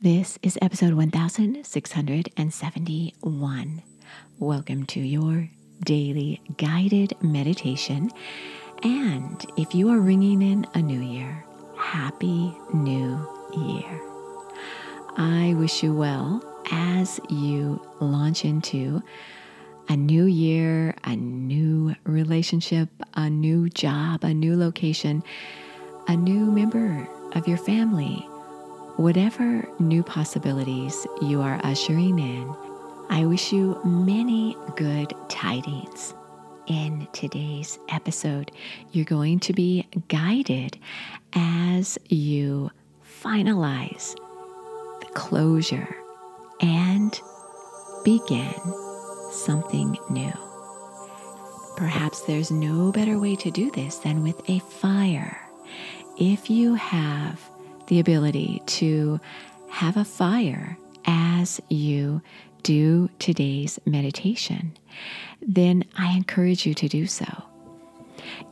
This is episode 1671. Welcome to your daily guided meditation. And if you are ringing in a new year, Happy New Year. I wish you well as you launch into a new year, a new relationship, a new job, a new location, a new member of your family. Whatever new possibilities you are ushering in, I wish you many good tidings. In today's episode, you're going to be guided as you finalize the closure and begin something new. Perhaps there's no better way to do this than with a fire. If you have the ability to have a fire as you do today's meditation, then I encourage you to do so.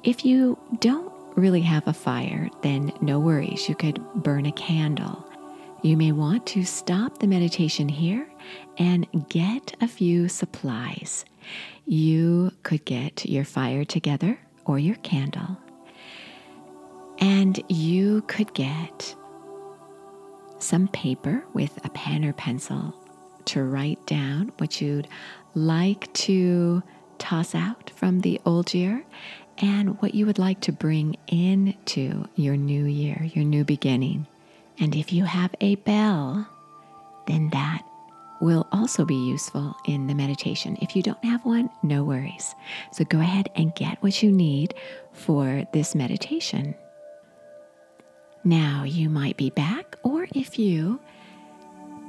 If you don't really have a fire, then no worries. You could burn a candle. You may want to stop the meditation here and get a few supplies. You could get your fire together or your candle. And you could get some paper with a pen or pencil to write down what you'd like to toss out from the old year and what you would like to bring into your new year, your new beginning. And if you have a bell, then that will also be useful in the meditation. If you don't have one, no worries. So go ahead and get what you need for this meditation. Now you might be back, or if you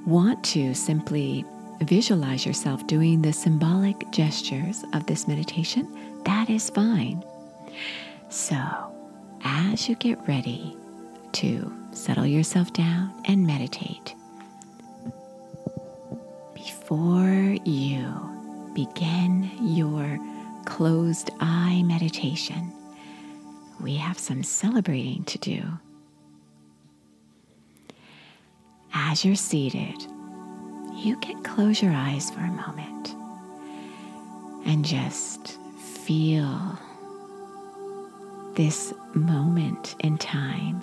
want to simply visualize yourself doing the symbolic gestures of this meditation, that is fine. So, as you get ready to settle yourself down and meditate, before you begin your closed eye meditation, we have some celebrating to do. As you're seated, you can close your eyes for a moment and just feel this moment in time.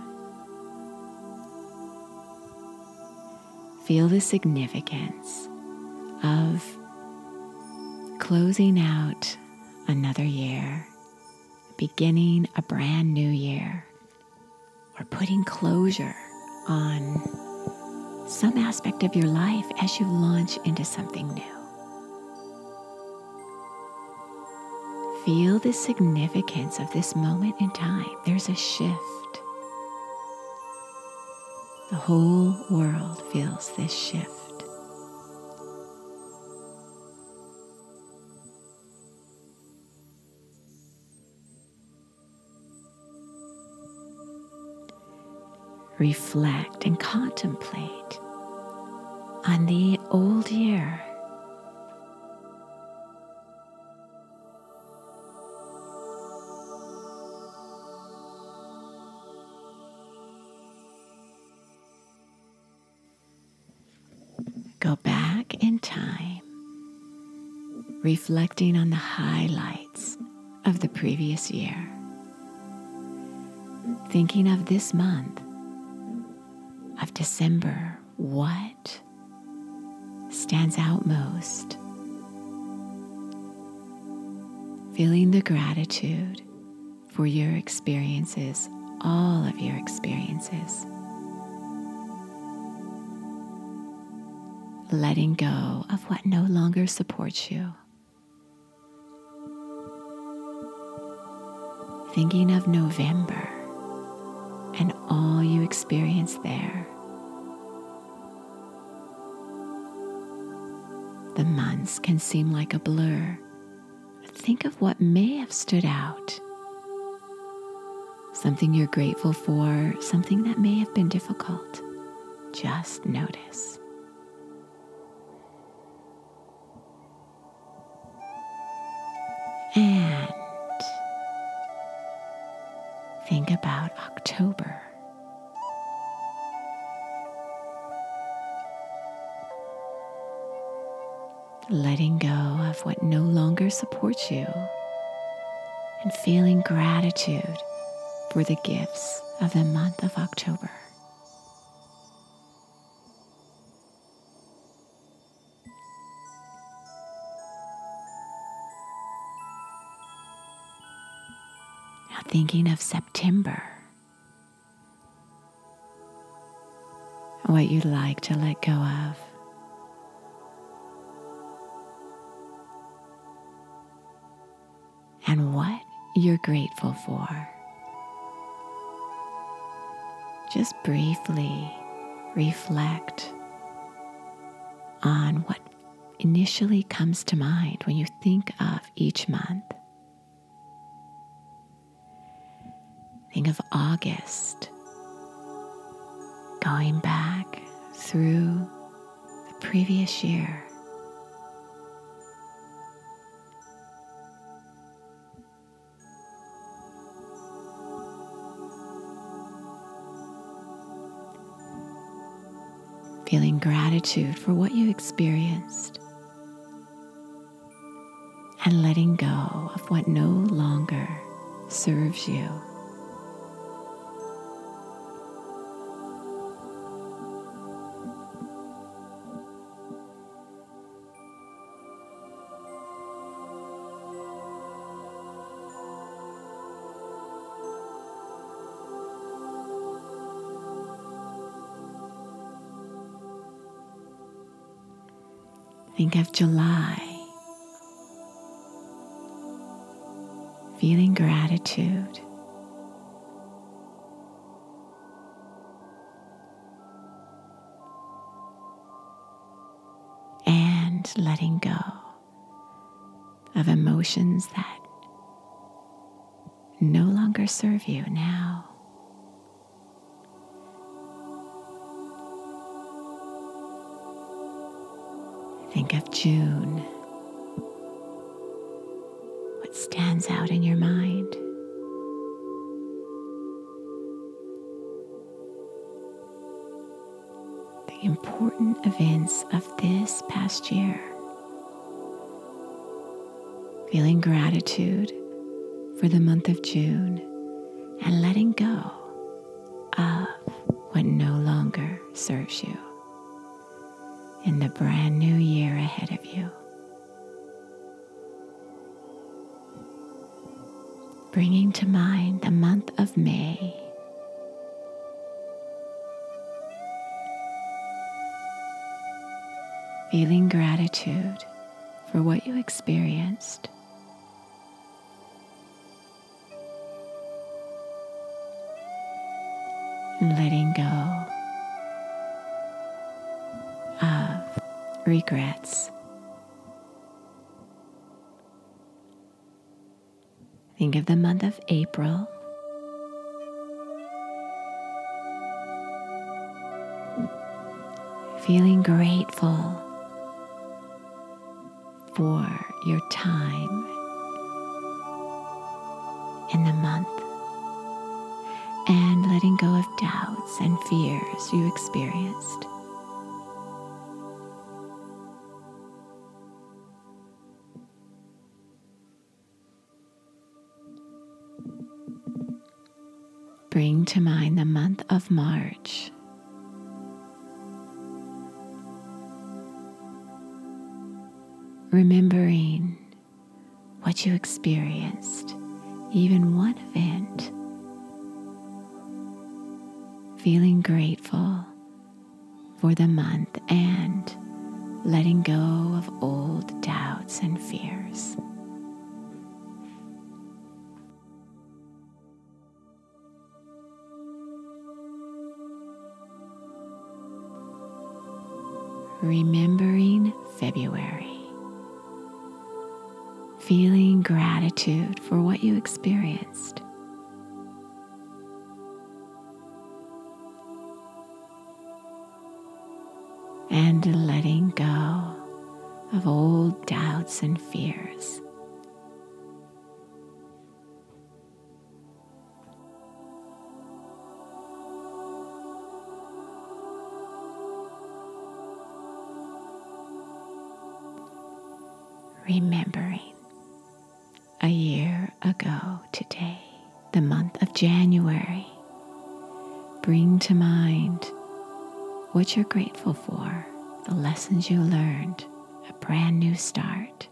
Feel the significance of closing out another year, beginning a brand new year, or putting closure on some aspect of your life as you launch into something new. Feel the significance of this moment in time. There's a shift. The whole world feels this shift. Reflect and contemplate on the old year. Go back in time, reflecting on the highlights of the previous year, thinking of this month of December, what stands out most? Feeling the gratitude for your experiences, all of your experiences. Letting go of what no longer supports you. Thinking of November and all you experienced there. The months can seem like a blur. Think of what may have stood out. Something you're grateful for, something that may have been difficult. Just notice. And think about October. Letting go of what no longer supports you, and feeling gratitude for the gifts of the month of October. Now, thinking of September, what you'd like to let go of. You're grateful for. Just briefly reflect on what initially comes to mind when you think of each month. Think of August, going back through the previous year. Gratitude for what you experienced and letting go of what no longer serves you. Of July. Feeling gratitude. And letting go of emotions that no longer serve you now. Of June. What stands out in your mind? The important events of this past year. Feeling gratitude for the month of June and letting go of what no longer serves you in the brand new year ahead of you. Bringing to mind the month of May. Feeling gratitude for what you experienced. And letting go regrets. Think of the month of April. Feeling grateful for your time in the month and letting go of doubts and fears you experienced. To mind the month of March. Remembering what you experienced, even one event. Feeling grateful for the month and letting go of old doubts and fears. Remembering February, feeling gratitude for what you experienced. And letting go of old doubts and fears. Remembering a year ago today, the month of January. Bring to mind what you're grateful for, the lessons you learned, a brand new start.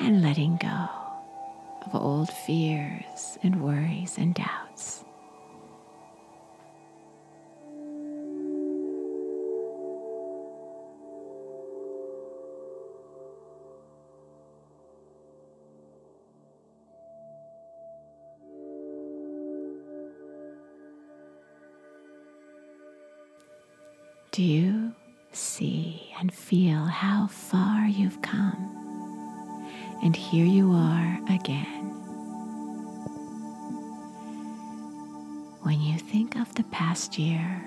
And letting go of old fears Do you see and feel how far you've come? And here you are again. When you think of the past year,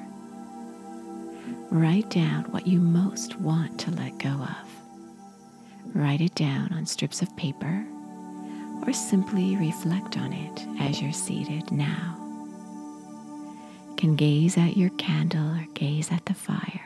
write down what you most want to let go of. Write it down on strips of paper or simply reflect on it as you're seated now can gaze at your candle or gaze at the fire.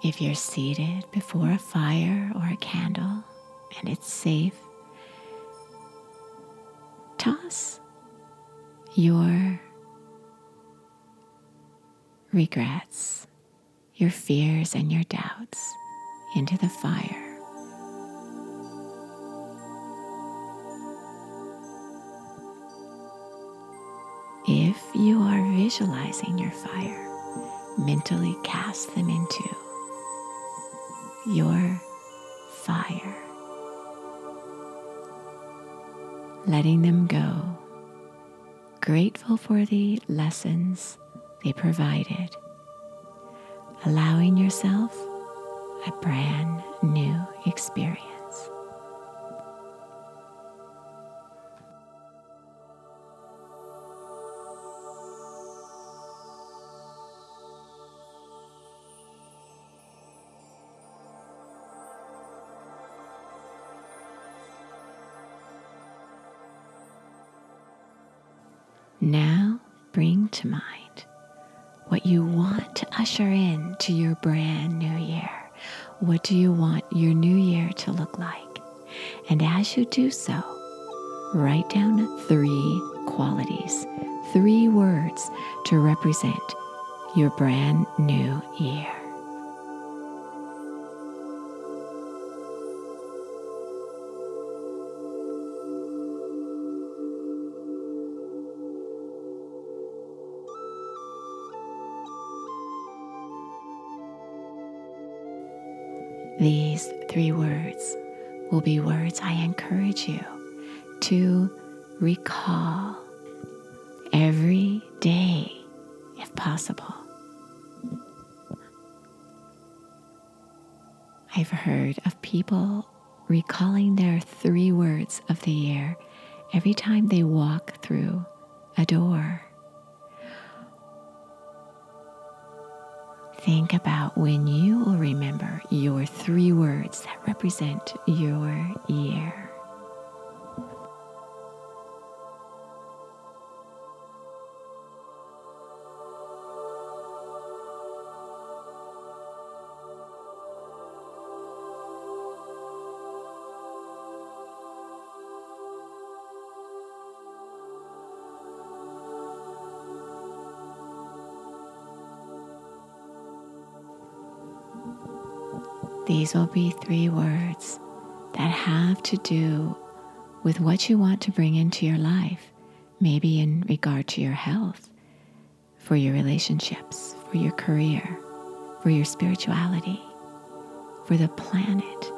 If you're seated before a fire or a candle and it's safe, toss your regrets, your fears, and your doubts into the fire. If you are visualizing your fire, mentally cast them into your fire, letting them go, grateful for the lessons they provided, allowing yourself a brand new experience. What do you want your new year to look like? And as you do so, write down three qualities, three words to represent your brand new year. These three words will be words I encourage you to recall every day if possible. I've heard of people recalling their three words of the year every time they walk through a door Think about when you will remember your three words that represent your year. These will be three words that have to do with what you want to bring into your life, maybe in regard to your health, for your relationships, for your career, for your spirituality, for the planet.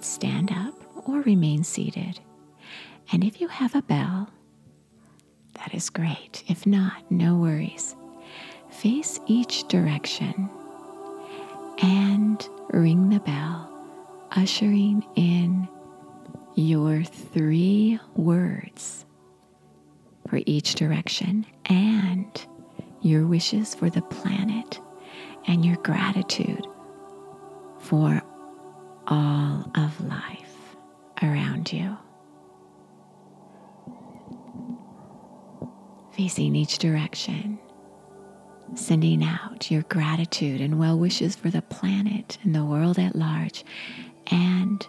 Could stand up or remain seated. And if you have a bell, that is great. If not, no worries. Face each direction and ring the bell, ushering in your three words for each direction and your wishes for the planet and your gratitude for all of life around you. Facing each direction, sending out your gratitude and well wishes for the planet and the world at large, and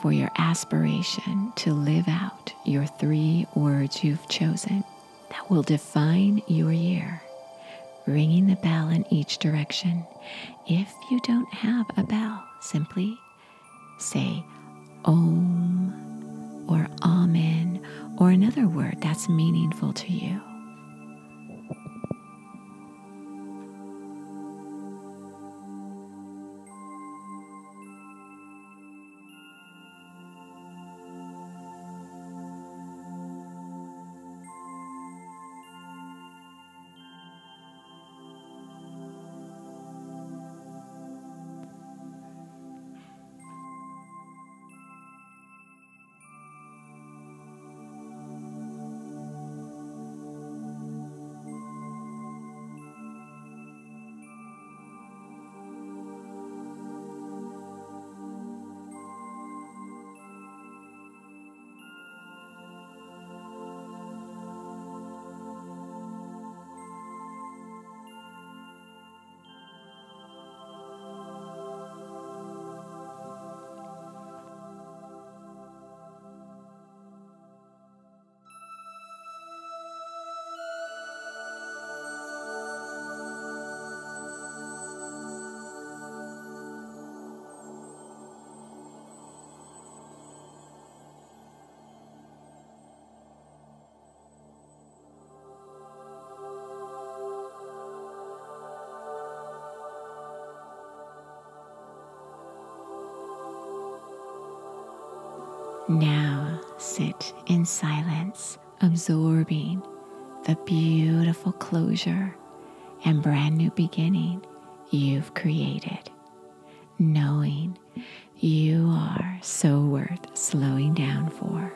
for your aspiration to live out your three words you've chosen that will define your year, ringing the bell in each direction. If you don't have a bell, simply say Om or Amen or another word that's meaningful to you. Now sit in silence, absorbing the beautiful closure and brand new beginning you've created, knowing you are so worth slowing down for.